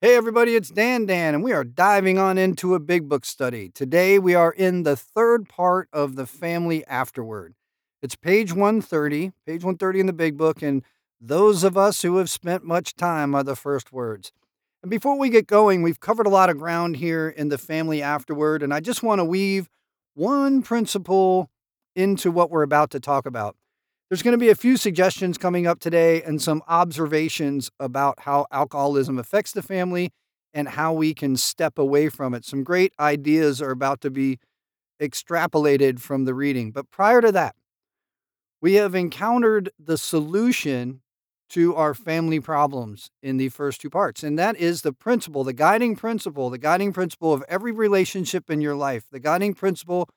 Hey, everybody, it's Dan Dan, and we are diving on into a big book study. Today, we are in the third part of the family Afterward. It's page 130, page 130 in the big book, and those of us who have spent much time are the first words. And before we get going, we've covered a lot of ground here in the family Afterward, and I just want to weave one principle into what we're about to talk about. There's going to be a few suggestions coming up today and some observations about how alcoholism affects the family and how we can step away from it. Some great ideas are about to be extrapolated from the reading. But prior to that, we have encountered the solution to our family problems in the first two parts. And that is the principle, the guiding principle, the guiding principle of every relationship in your life, the guiding principle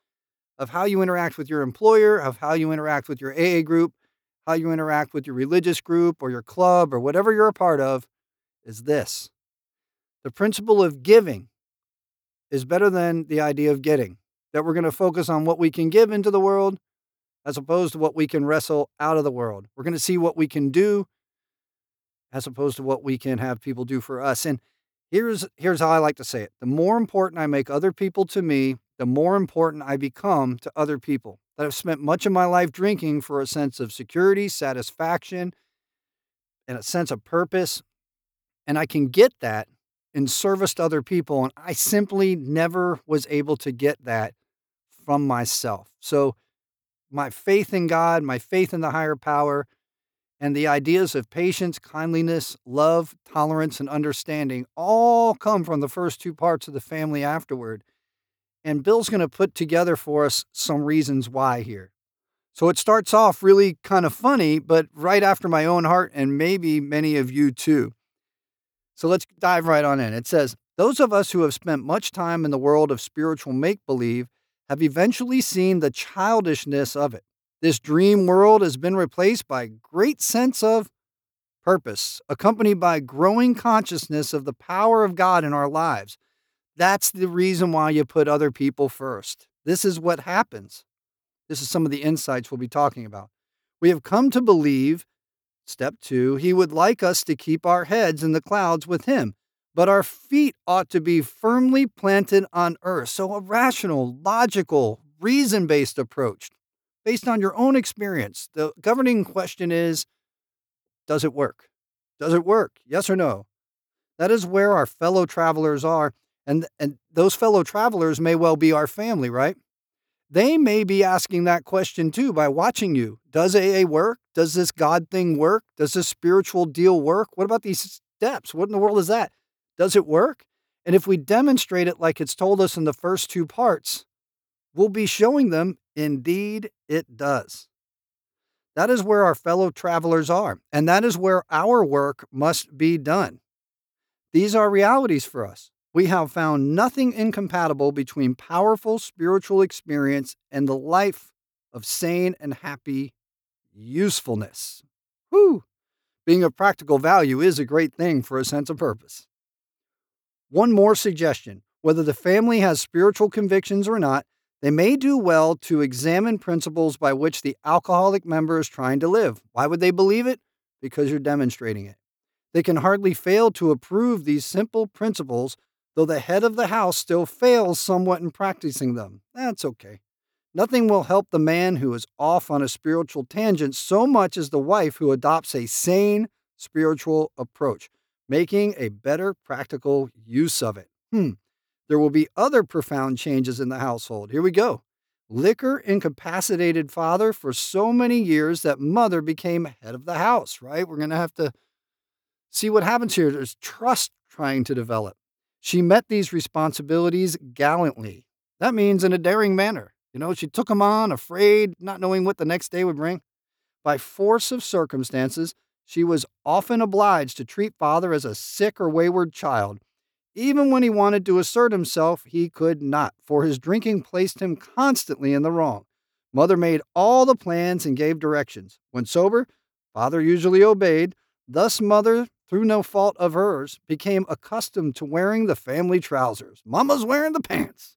of how you interact with your employer, of how you interact with your AA group, how you interact with your religious group or your club or whatever you're a part of, is this the principle of giving is better than the idea of getting. That we're going to focus on what we can give into the world as opposed to what we can wrestle out of the world. We're going to see what we can do as opposed to what we can have people do for us. And here's here's how I like to say it. The more important I make other people to me, the more important I become to other people. That I've spent much of my life drinking for a sense of security, satisfaction, and a sense of purpose. And I can get that in service to other people. And I simply never was able to get that from myself. So, my faith in God, my faith in the higher power, and the ideas of patience, kindliness, love, tolerance, and understanding all come from the first two parts of the family afterword. And Bill's going to put together for us some reasons why here. So it starts off really kind of funny, but right after my own heart, and maybe many of you too. So let's dive right on in. It says, Those of us who have spent much time in the world of spiritual make believe have eventually seen the childishness of it. This dream world has been replaced by a great sense of purpose, accompanied by growing consciousness of the power of God in our lives. That's the reason why you put other people first. This is what happens. This is some of the insights we'll be talking about. We have come to believe, step two, he would like us to keep our heads in the clouds with him, but our feet ought to be firmly planted on earth. So, a rational, logical, reason based approach based on your own experience. The governing question is Does it work? Does it work? Yes or no? That is where our fellow travelers are. And, and those fellow travelers may well be our family, right? They may be asking that question too by watching you. Does AA work? Does this God thing work? Does this spiritual deal work? What about these steps? What in the world is that? Does it work? And if we demonstrate it like it's told us in the first two parts, we'll be showing them indeed it does. That is where our fellow travelers are, and that is where our work must be done. These are realities for us. We have found nothing incompatible between powerful spiritual experience and the life of sane and happy usefulness. Whew! Being of practical value is a great thing for a sense of purpose. One more suggestion whether the family has spiritual convictions or not, they may do well to examine principles by which the alcoholic member is trying to live. Why would they believe it? Because you're demonstrating it. They can hardly fail to approve these simple principles, though the head of the house still fails somewhat in practicing them. That's okay. Nothing will help the man who is off on a spiritual tangent so much as the wife who adopts a sane spiritual approach, making a better practical use of it. Hmm. There will be other profound changes in the household. Here we go. Liquor incapacitated father for so many years that mother became head of the house, right? We're going to have to see what happens here. There's trust trying to develop. She met these responsibilities gallantly. That means in a daring manner. You know, she took them on, afraid, not knowing what the next day would bring. By force of circumstances, she was often obliged to treat father as a sick or wayward child even when he wanted to assert himself, he could not, for his drinking placed him constantly in the wrong. Mother made all the plans and gave directions. When sober, father usually obeyed. Thus, mother, through no fault of hers, became accustomed to wearing the family trousers. Mama's wearing the pants.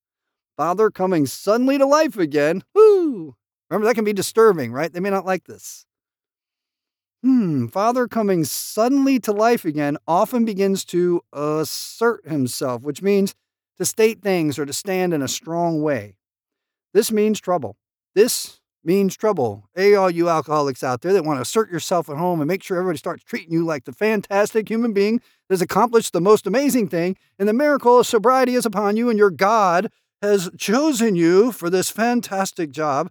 Father coming suddenly to life again. Whoo! Remember, that can be disturbing, right? They may not like this. Hmm, father coming suddenly to life again often begins to assert himself, which means to state things or to stand in a strong way. This means trouble. This means trouble. Hey, all you alcoholics out there that want to assert yourself at home and make sure everybody starts treating you like the fantastic human being that has accomplished the most amazing thing, and the miracle of sobriety is upon you, and your God has chosen you for this fantastic job.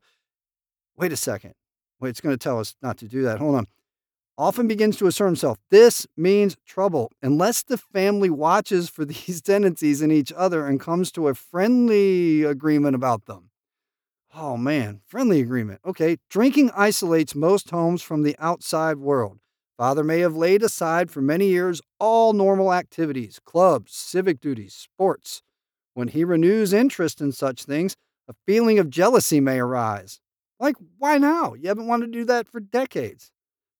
Wait a second. Wait, it's going to tell us not to do that. Hold on often begins to assert himself. This means trouble. Unless the family watches for these tendencies in each other and comes to a friendly agreement about them. Oh man, friendly agreement. Okay, drinking isolates most homes from the outside world. Father may have laid aside for many years all normal activities, clubs, civic duties, sports. When he renews interest in such things, a feeling of jealousy may arise. Like, why now? You haven't wanted to do that for decades.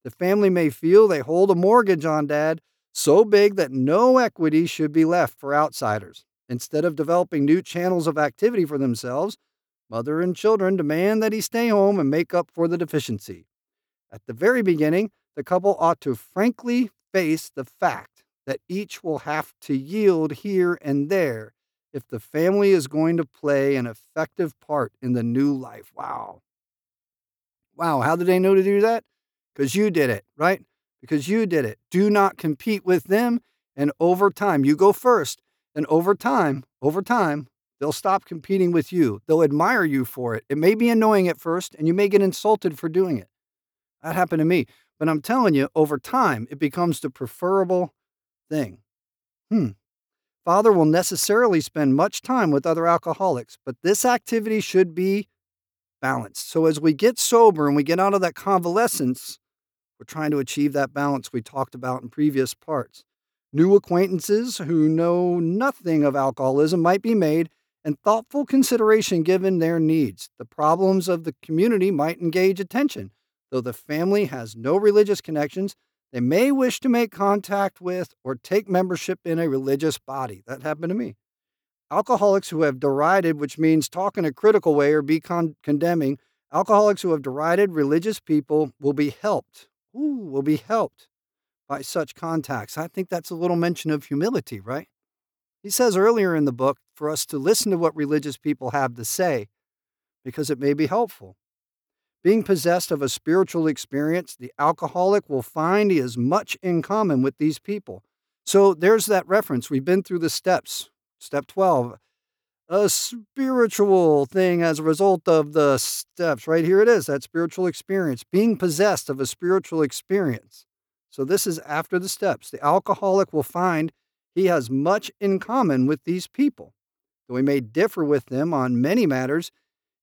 The family may feel they hold a mortgage on dad so big that no equity should be left for outsiders. Instead of developing new channels of activity for themselves, mother and children demand that he stay home and make up for the deficiency. At the very beginning, the couple ought to frankly face the fact that each will have to yield here and there if the family is going to play an effective part in the new life. Wow. Wow, how did they know to do that? because you did it, right? Because you did it. Do not compete with them. And over time, you go first. And over time, over time, they'll stop competing with you. They'll admire you for it. It may be annoying at first, and you may get insulted for doing it. That happened to me. But I'm telling you, over time, it becomes the preferable thing. Hmm. Father will necessarily spend much time with other alcoholics, but this activity should be balanced. So as we get sober and we get out of that convalescence, we're trying to achieve that balance we talked about in previous parts. New acquaintances who know nothing of alcoholism might be made and thoughtful consideration given their needs. The problems of the community might engage attention. Though the family has no religious connections, they may wish to make contact with or take membership in a religious body. That happened to me. Alcoholics who have derided, which means talk in a critical way or be con- condemning, alcoholics who have derided religious people will be helped ooh, will be helped by such contacts. I think that's a little mention of humility, right? He says earlier in the book for us to listen to what religious people have to say because it may be helpful. Being possessed of a spiritual experience, the alcoholic will find he has much in common with these people. So there's that reference. We've been through the steps. Step 12 a spiritual thing as a result of the steps. Right here it is that spiritual experience, being possessed of a spiritual experience. So, this is after the steps. The alcoholic will find he has much in common with these people. Though he may differ with them on many matters,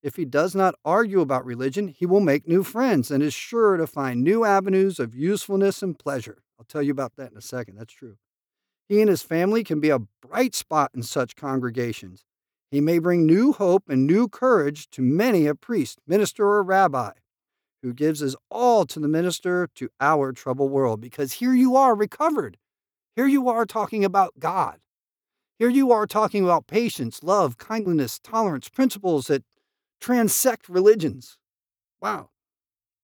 if he does not argue about religion, he will make new friends and is sure to find new avenues of usefulness and pleasure. I'll tell you about that in a second. That's true. He and his family can be a bright spot in such congregations. He may bring new hope and new courage to many a priest, minister, or rabbi who gives his all to the minister to our troubled world. Because here you are recovered. Here you are talking about God. Here you are talking about patience, love, kindness, tolerance, principles that transect religions. Wow.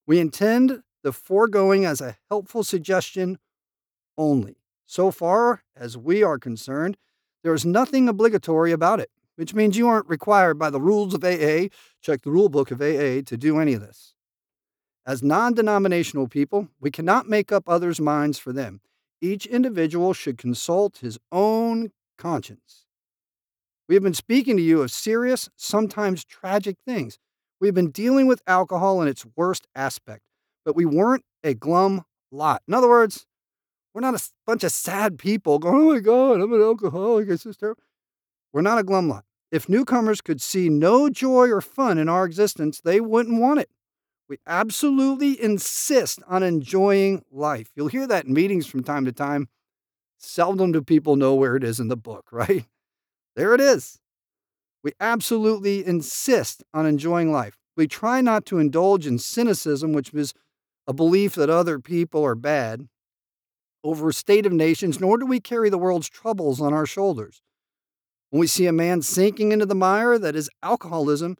We intend the foregoing as a helpful suggestion only. So far as we are concerned, there is nothing obligatory about it which means you aren't required by the rules of AA, check the rule book of AA, to do any of this. As non denominational people, we cannot make up others' minds for them. Each individual should consult his own conscience. We have been speaking to you of serious, sometimes tragic things. We've been dealing with alcohol in its worst aspect, but we weren't a glum lot. In other words, we're not a bunch of sad people going, oh my God, I'm an alcoholic. It's just terrible. We're not a glum lot. If newcomers could see no joy or fun in our existence, they wouldn't want it. We absolutely insist on enjoying life. You'll hear that in meetings from time to time. Seldom do people know where it is in the book, right? There it is. We absolutely insist on enjoying life. We try not to indulge in cynicism, which is a belief that other people are bad, over a state of nations, nor do we carry the world's troubles on our shoulders. When we see a man sinking into the mire that is alcoholism,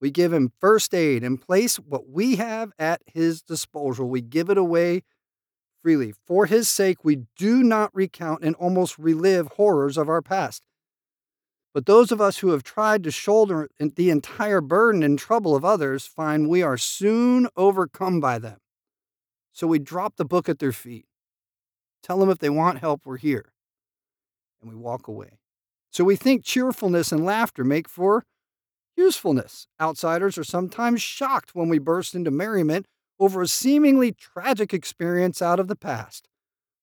we give him first aid and place what we have at his disposal. We give it away freely. For his sake, we do not recount and almost relive horrors of our past. But those of us who have tried to shoulder the entire burden and trouble of others find we are soon overcome by them. So we drop the book at their feet, tell them if they want help, we're here, and we walk away. So we think cheerfulness and laughter make for usefulness. Outsiders are sometimes shocked when we burst into merriment over a seemingly tragic experience out of the past.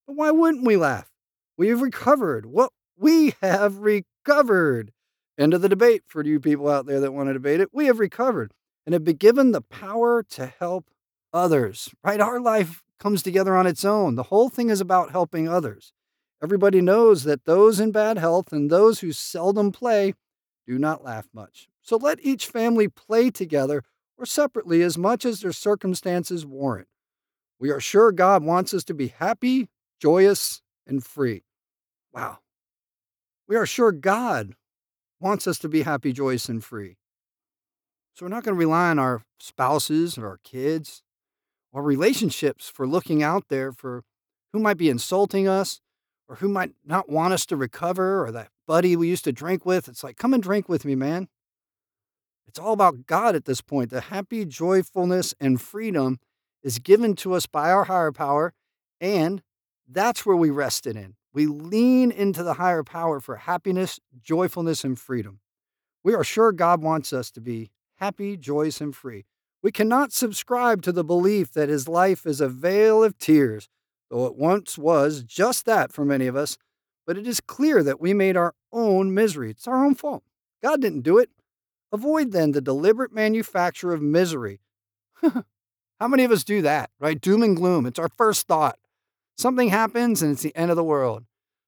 But why wouldn't we laugh? We have recovered. What we have recovered. End of the debate for you people out there that want to debate it. We have recovered and have been given the power to help others, right? Our life comes together on its own. The whole thing is about helping others. Everybody knows that those in bad health and those who seldom play do not laugh much. So let each family play together or separately as much as their circumstances warrant. We are sure God wants us to be happy, joyous, and free. Wow. We are sure God wants us to be happy, joyous, and free. So we're not going to rely on our spouses or our kids or relationships for looking out there for who might be insulting us or who might not want us to recover or that buddy we used to drink with. It's like, come and drink with me, man. It's all about God at this point. The happy joyfulness and freedom is given to us by our higher power, and that's where we rest it in. We lean into the higher power for happiness, joyfulness, and freedom. We are sure God wants us to be happy, joyous, and free. We cannot subscribe to the belief that his life is a vale of tears, though it once was just that for many of us. But it is clear that we made our own misery. It's our own fault. God didn't do it. Avoid then the deliberate manufacture of misery. How many of us do that, right? Doom and gloom. It's our first thought. Something happens and it's the end of the world.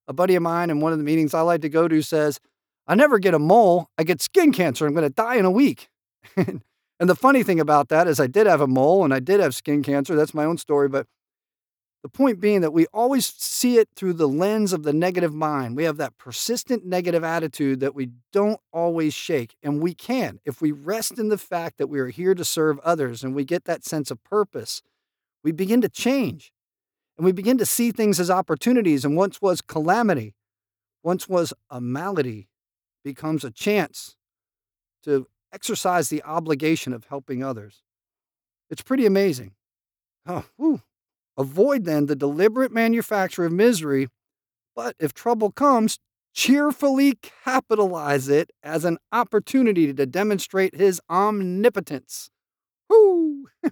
A buddy of mine in one of the meetings I like to go to says, I never get a mole, I get skin cancer. I'm going to die in a week. and the funny thing about that is, I did have a mole and I did have skin cancer. That's my own story. But the point being that we always see it through the lens of the negative mind. We have that persistent negative attitude that we don't always shake. And we can. If we rest in the fact that we are here to serve others and we get that sense of purpose, we begin to change and we begin to see things as opportunities. And once was calamity, once was a malady, becomes a chance to exercise the obligation of helping others. It's pretty amazing. Oh, whew. Avoid then the deliberate manufacture of misery, but if trouble comes, cheerfully capitalize it as an opportunity to demonstrate his omnipotence. Whoo!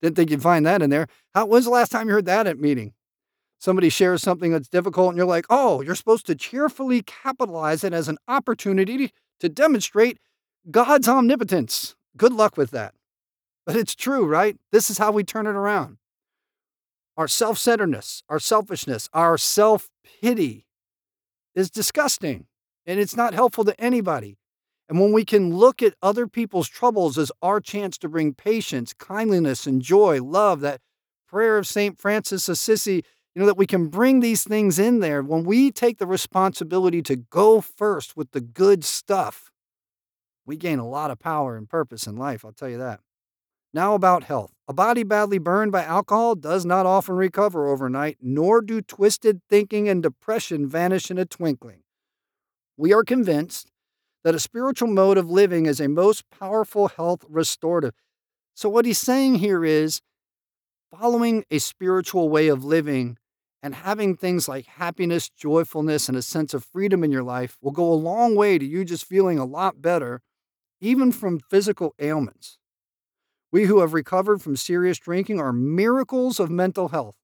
Didn't think you'd find that in there. How, when's the last time you heard that at meeting? Somebody shares something that's difficult, and you're like, oh, you're supposed to cheerfully capitalize it as an opportunity to demonstrate God's omnipotence. Good luck with that. But it's true, right? This is how we turn it around. Our self centeredness, our selfishness, our self pity is disgusting and it's not helpful to anybody. And when we can look at other people's troubles as our chance to bring patience, kindliness, and joy, love, that prayer of St. Francis Assisi, you know, that we can bring these things in there, when we take the responsibility to go first with the good stuff, we gain a lot of power and purpose in life, I'll tell you that. Now, about health. A body badly burned by alcohol does not often recover overnight, nor do twisted thinking and depression vanish in a twinkling. We are convinced that a spiritual mode of living is a most powerful health restorative. So, what he's saying here is following a spiritual way of living and having things like happiness, joyfulness, and a sense of freedom in your life will go a long way to you just feeling a lot better, even from physical ailments. We who have recovered from serious drinking are miracles of mental health,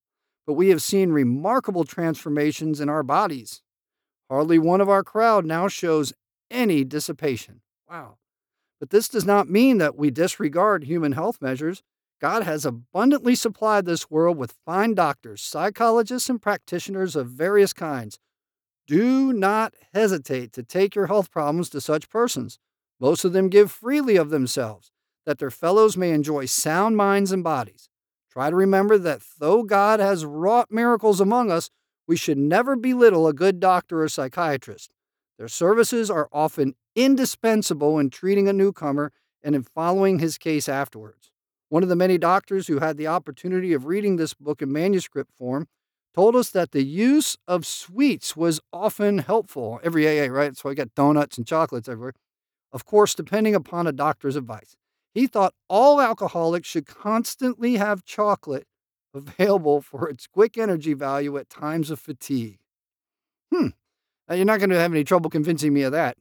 but we have seen remarkable transformations in our bodies. Hardly one of our crowd now shows any dissipation. Wow. But this does not mean that we disregard human health measures. God has abundantly supplied this world with fine doctors, psychologists, and practitioners of various kinds. Do not hesitate to take your health problems to such persons. Most of them give freely of themselves, that their fellows may enjoy sound minds and bodies. Try to remember that though God has wrought miracles among us, we should never belittle a good doctor or psychiatrist. Their services are often indispensable in treating a newcomer and in following his case afterwards. One of the many doctors who had the opportunity of reading this book in manuscript form told us that the use of sweets was often helpful. Every AA, right? So I got donuts and chocolates everywhere. Of course, depending upon a doctor's advice. He thought all alcoholics should constantly have chocolate available for its quick energy value at times of fatigue. Hmm. Now, you're not going to have any trouble convincing me of that.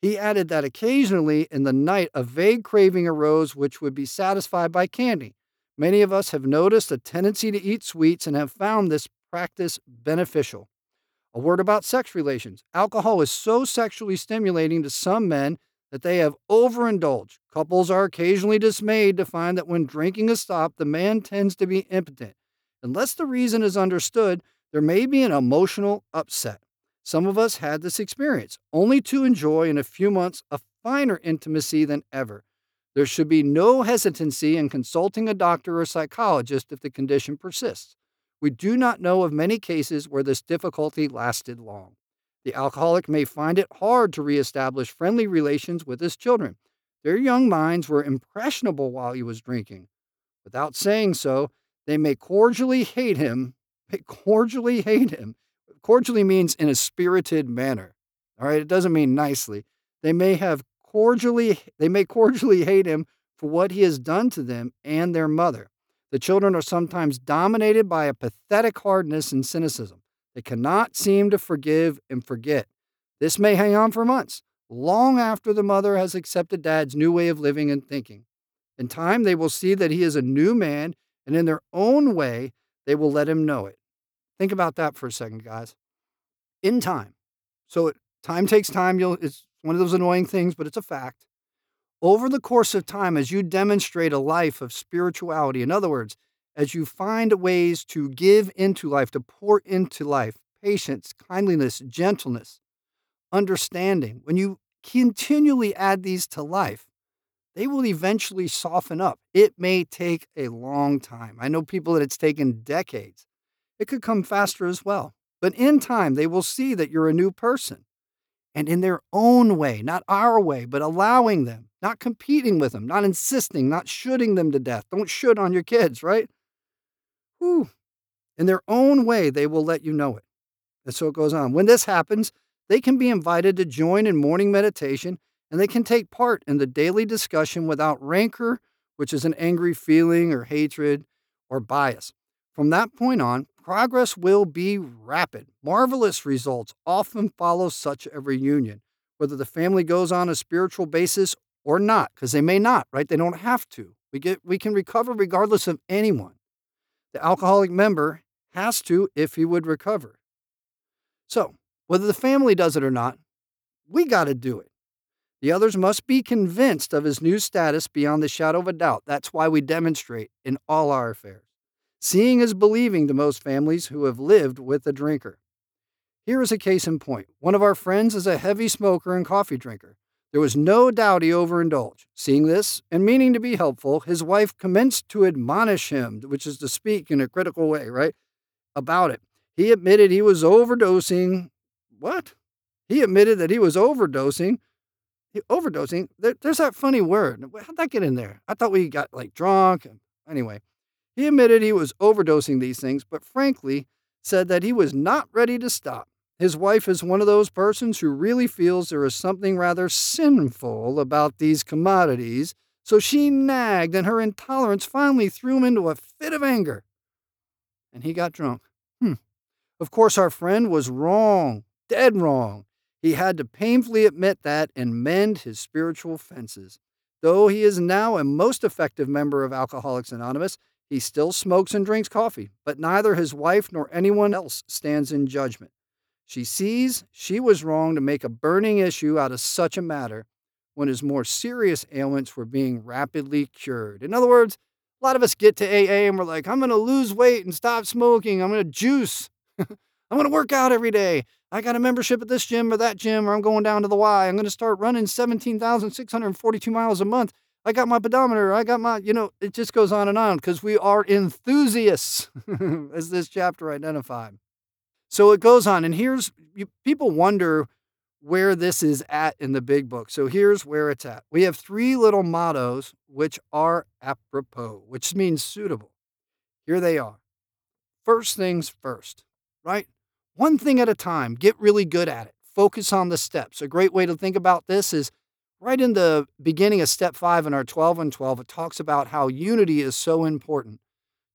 He added that occasionally in the night a vague craving arose which would be satisfied by candy. Many of us have noticed a tendency to eat sweets and have found this practice beneficial. A word about sex relations. Alcohol is so sexually stimulating to some men that they have overindulged. Couples are occasionally dismayed to find that when drinking is stopped, the man tends to be impotent. Unless the reason is understood, there may be an emotional upset. Some of us had this experience, only to enjoy in a few months a finer intimacy than ever. There should be no hesitancy in consulting a doctor or psychologist if the condition persists. We do not know of many cases where this difficulty lasted long. The alcoholic may find it hard to reestablish friendly relations with his children. Their young minds were impressionable while he was drinking. Without saying so, they may cordially hate him. They cordially hate him. Cordially means in a spirited manner. All right, it doesn't mean nicely. They may have cordially they may cordially hate him for what he has done to them and their mother. The children are sometimes dominated by a pathetic hardness and cynicism. They cannot seem to forgive and forget. This may hang on for months, long after the mother has accepted dad's new way of living and thinking. In time, they will see that he is a new man, and in their own way, they will let him know it. Think about that for a second, guys. In time. So time takes time. You'll, it's one of those annoying things, but it's a fact. Over the course of time, as you demonstrate a life of spirituality, in other words, as you find ways to give into life, to pour into life, patience, kindliness, gentleness, understanding, when you continually add these to life, they will eventually soften up. It may take a long time. I know people that it's taken decades. It could come faster as well. But in time, they will see that you're a new person. And in their own way, not our way, but allowing them, not competing with them, not insisting, not shooting them to death. Don't shoot on your kids, right? Whew. In their own way, they will let you know it. And so it goes on. When this happens, they can be invited to join in morning meditation and they can take part in the daily discussion without rancor, which is an angry feeling or hatred or bias. From that point on, progress will be rapid. Marvelous results often follow such a reunion, whether the family goes on a spiritual basis or not, because they may not, right? They don't have to. We get we can recover regardless of anyone. The alcoholic member has to if he would recover. So, whether the family does it or not, we got to do it. The others must be convinced of his new status beyond the shadow of a doubt. That's why we demonstrate in all our affairs. Seeing is believing to most families who have lived with a drinker. Here is a case in point. One of our friends is a heavy smoker and coffee drinker. There was no doubt he overindulged. Seeing this and meaning to be helpful, his wife commenced to admonish him, which is to speak in a critical way, right? About it. He admitted he was overdosing. What? He admitted that he was overdosing. He, overdosing? There, there's that funny word. How'd that get in there? I thought we got like drunk. Anyway, he admitted he was overdosing these things, but frankly said that he was not ready to stop. His wife is one of those persons who really feels there is something rather sinful about these commodities, so she nagged, and her intolerance finally threw him into a fit of anger. And he got drunk. Hmm. Of course, our friend was wrong, dead wrong. He had to painfully admit that and mend his spiritual fences. Though he is now a most effective member of Alcoholics Anonymous, he still smokes and drinks coffee, but neither his wife nor anyone else stands in judgment. She sees she was wrong to make a burning issue out of such a matter when his more serious ailments were being rapidly cured. In other words, a lot of us get to AA and we're like, I'm going to lose weight and stop smoking. I'm going to juice. I'm going to work out every day. I got a membership at this gym or that gym, or I'm going down to the Y. I'm going to start running 17,642 miles a month. I got my pedometer. I got my, you know, it just goes on and on because we are enthusiasts, as this chapter identified. So it goes on. And here's you, people wonder where this is at in the big book. So here's where it's at. We have three little mottos which are apropos, which means suitable. Here they are. First things first, right? One thing at a time. Get really good at it. Focus on the steps. A great way to think about this is right in the beginning of step five in our 12 and 12, it talks about how unity is so important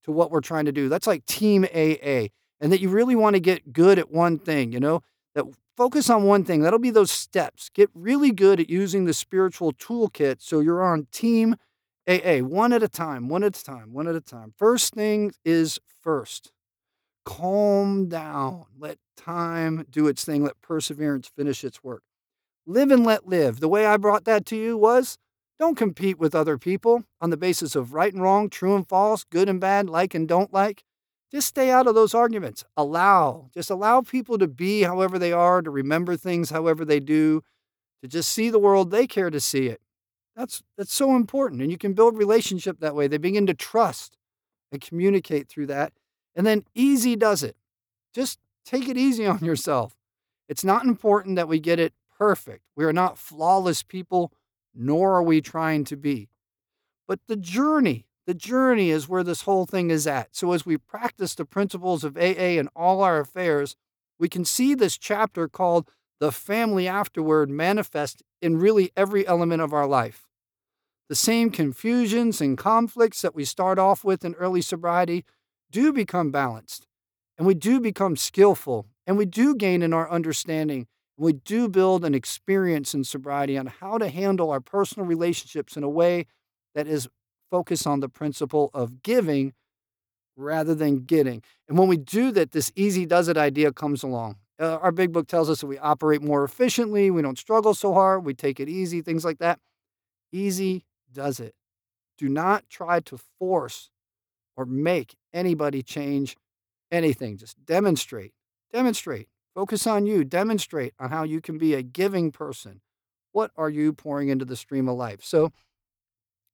to what we're trying to do. That's like team AA, and that you really want to get good at one thing, you know, that focus on one thing. That'll be those steps. Get really good at using the spiritual toolkit so you're on team AA, one at a time, one at a time, one at a time. First thing is first. Calm down. Let time do its thing. Let perseverance finish its work. Live and let live. The way I brought that to you was don't compete with other people on the basis of right and wrong, true and false, good and bad, like and don't like. Just stay out of those arguments. Allow, just allow people to be however they are, to remember things however they do, to just see the world they care to see it. That's that's so important. And you can build relationship that way. They begin to trust and communicate through that. And then easy does it. Just take it easy on yourself. It's not important that we get it perfect. We are not flawless people nor are we trying to be. But the journey, the journey is where this whole thing is at. So as we practice the principles of AA in all our affairs, we can see this chapter called The Family Afterward manifest in really every element of our life. The same confusions and conflicts that we start off with in early sobriety do become balanced, and we do become skillful, and we do gain in our understanding we do build an experience in sobriety on how to handle our personal relationships in a way that is focused on the principle of giving rather than getting. And when we do that, this easy does it idea comes along. Uh, our big book tells us that we operate more efficiently, we don't struggle so hard, we take it easy, things like that. Easy does it. Do not try to force or make anybody change anything. Just demonstrate. Demonstrate. Focus on you. Demonstrate on how you can be a giving person. What are you pouring into the stream of life? So,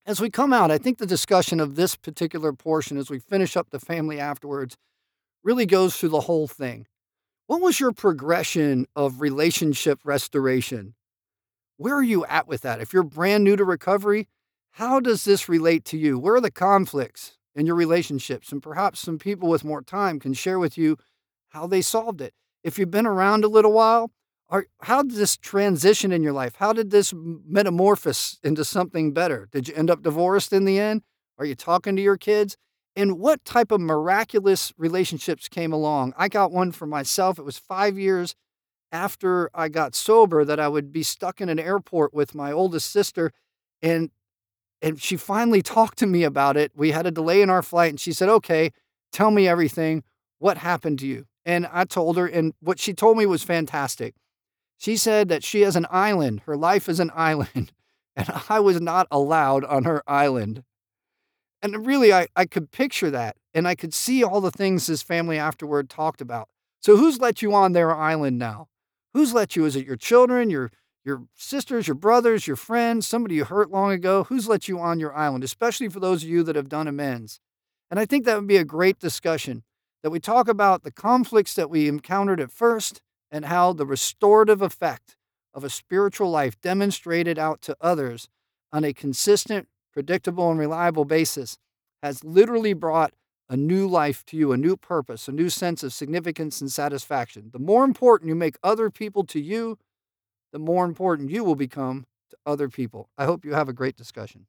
as we come out, I think the discussion of this particular portion, as we finish up the family afterwards, really goes through the whole thing. What was your progression of relationship restoration? Where are you at with that? If you're brand new to recovery, how does this relate to you? Where are the conflicts in your relationships? And perhaps some people with more time can share with you how they solved it if you've been around a little while, are, how did this transition in your life? How did this metamorphose into something better? Did you end up divorced in the end? Are you talking to your kids? And what type of miraculous relationships came along? I got one for myself. It was five years after I got sober that I would be stuck in an airport with my oldest sister. And and she finally talked to me about it. We had a delay in our flight, and she said, Okay, tell me everything. What happened to you? And I told her, and what she told me was fantastic. She said that she has an island, her life is an island, and I was not allowed on her island. And really, I, I could picture that, and I could see all the things this family afterward talked about. So, who's let you on their island now? Who's let you? Is it your children, your your sisters, your brothers, your friends, somebody you hurt long ago? Who's let you on your island, especially for those of you that have done amends? And I think that would be a great discussion that we talk about the conflicts that we encountered at first and how the restorative effect of a spiritual life demonstrated out to others on a consistent, predictable, and reliable basis has literally brought a new life to you, a new purpose, a new sense of significance and satisfaction. The more important you make other people to you, the more important you will become to other people. I hope you have a great discussion.